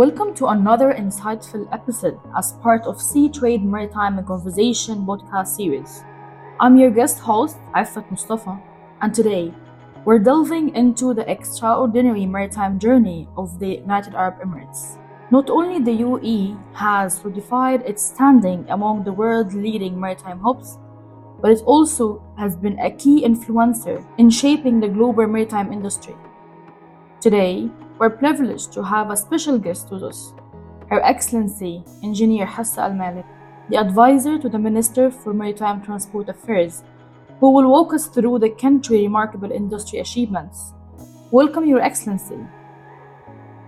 Welcome to another insightful episode as part of Seatrade Maritime Conversation podcast series. I'm your guest host, Aifat Mustafa, and today we're delving into the extraordinary maritime journey of the United Arab Emirates. Not only the UAE has solidified its standing among the world's leading maritime hubs, but it also has been a key influencer in shaping the global maritime industry. Today, we're privileged to have a special guest with us, Her Excellency Engineer Hessa AlMalek, the advisor to the Minister for Maritime Transport Affairs, who will walk us through the country's remarkable industry achievements. Welcome, Your Excellency.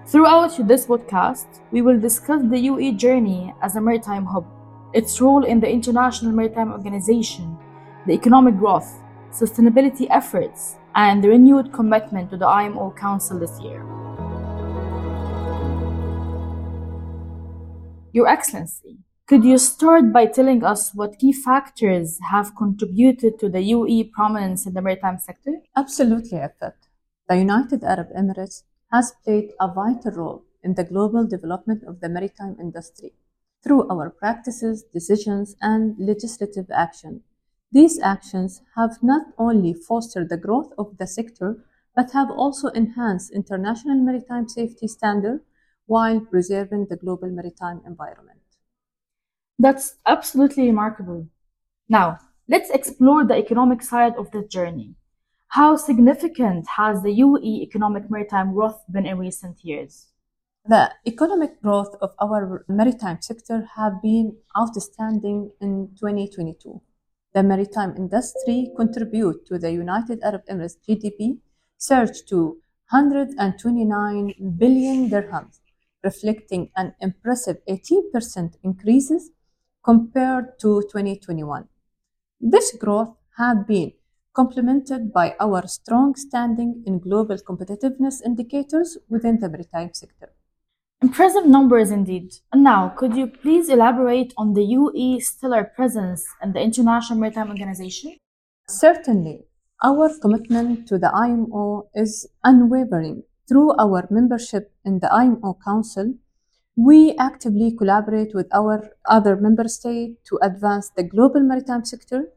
Throughout this podcast, we will discuss the UAE journey as a maritime hub, its role in the International Maritime Organization, the economic growth, sustainability efforts, and the renewed commitment to the IMO Council this year. Your Excellency, could you start by telling us what key factors have contributed to the UAE prominence in the maritime sector? Absolutely, Aifat. The United Arab Emirates has played a vital role in the global development of the maritime industry through our practices, decisions, and legislative action. These actions have not only fostered the growth of the sector, but have also enhanced international maritime safety standards while preserving the global maritime environment. That's absolutely remarkable. Now, let's explore the economic side of this journey. How significant has the UAE economic maritime growth been in recent years? The economic growth of our maritime sector have been outstanding in 2022. The maritime industry contribute to the United Arab Emirates GDP surged to 129 billion dirhams, reflecting an impressive 18% increases compared to 2021. This growth has been complemented by our strong standing in global competitiveness indicators within the maritime sector. Impressive numbers indeed. And now, could you please elaborate on the UAE stellar presence in the International Maritime Organization? Certainly. Our commitment to the IMO is unwavering through our membership in the IMO Council, we actively collaborate with our other member states to advance the global maritime sector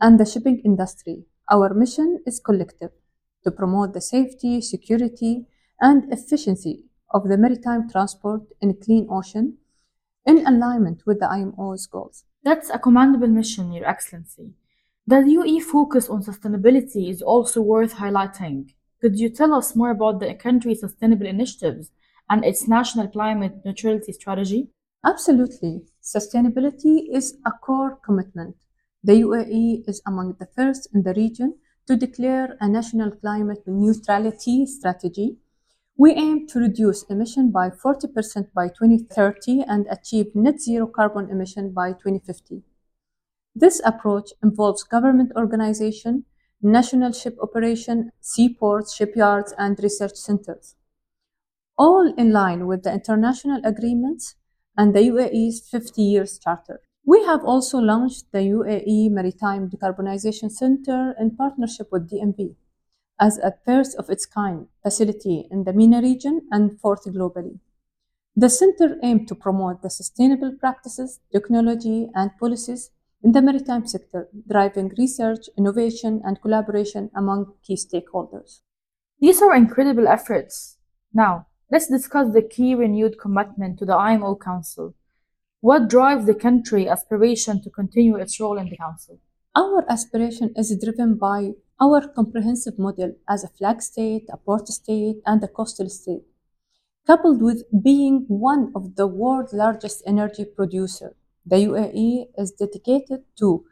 and the shipping industry. Our mission is collective to promote the safety, security, and efficiency of the maritime transport in a clean ocean in alignment with the IMO's goals. That's a commendable mission, Your Excellency. The UAE focus on sustainability is also worth highlighting. Could you tell us more about the country's sustainable initiatives and its national climate neutrality strategy? Absolutely. Sustainability is a core commitment. The UAE is among the first in the region to declare a national climate neutrality strategy. We aim to reduce emission by 40% by 2030 and achieve net zero carbon emission by 2050. This approach involves government organization, national ship operation, seaports, shipyards, and research centers. All in line with the international agreements and the UAE's 50 years charter. We have also launched the UAE Maritime Decarbonization Center in partnership with DNV as a first of its kind facility in the MENA region and fourth globally. The center aims to promote the sustainable practices, technology, and policies in the maritime sector, driving research, innovation, and collaboration among key stakeholders. These are incredible efforts. Now, let's discuss the key renewed commitment to the IMO Council. What drives the country aspiration to continue its role in the Council? Our aspiration is driven by our comprehensive model as a flag state, a port state, and a coastal state, coupled with being one of the world's largest energy producer the UAE is dedicated to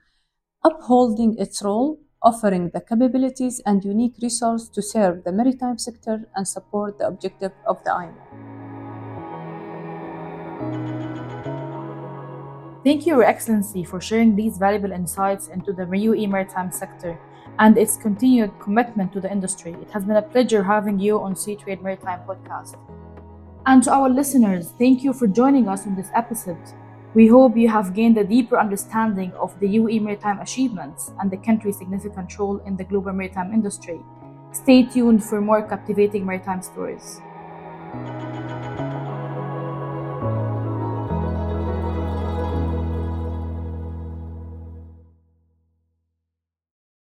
upholding its role, offering the capabilities and unique resources to serve the maritime sector and support the objective of the IMO. Thank you, Your Excellency, for sharing these valuable insights into the UAE maritime sector and its continued commitment to the industry. It has been a pleasure having you on Seatrade Maritime Podcast. And to our listeners, thank you for joining us on this episode. We hope you have gained a deeper understanding of the UAE maritime achievements and the country's significant role in the global maritime industry. Stay tuned for more captivating maritime stories.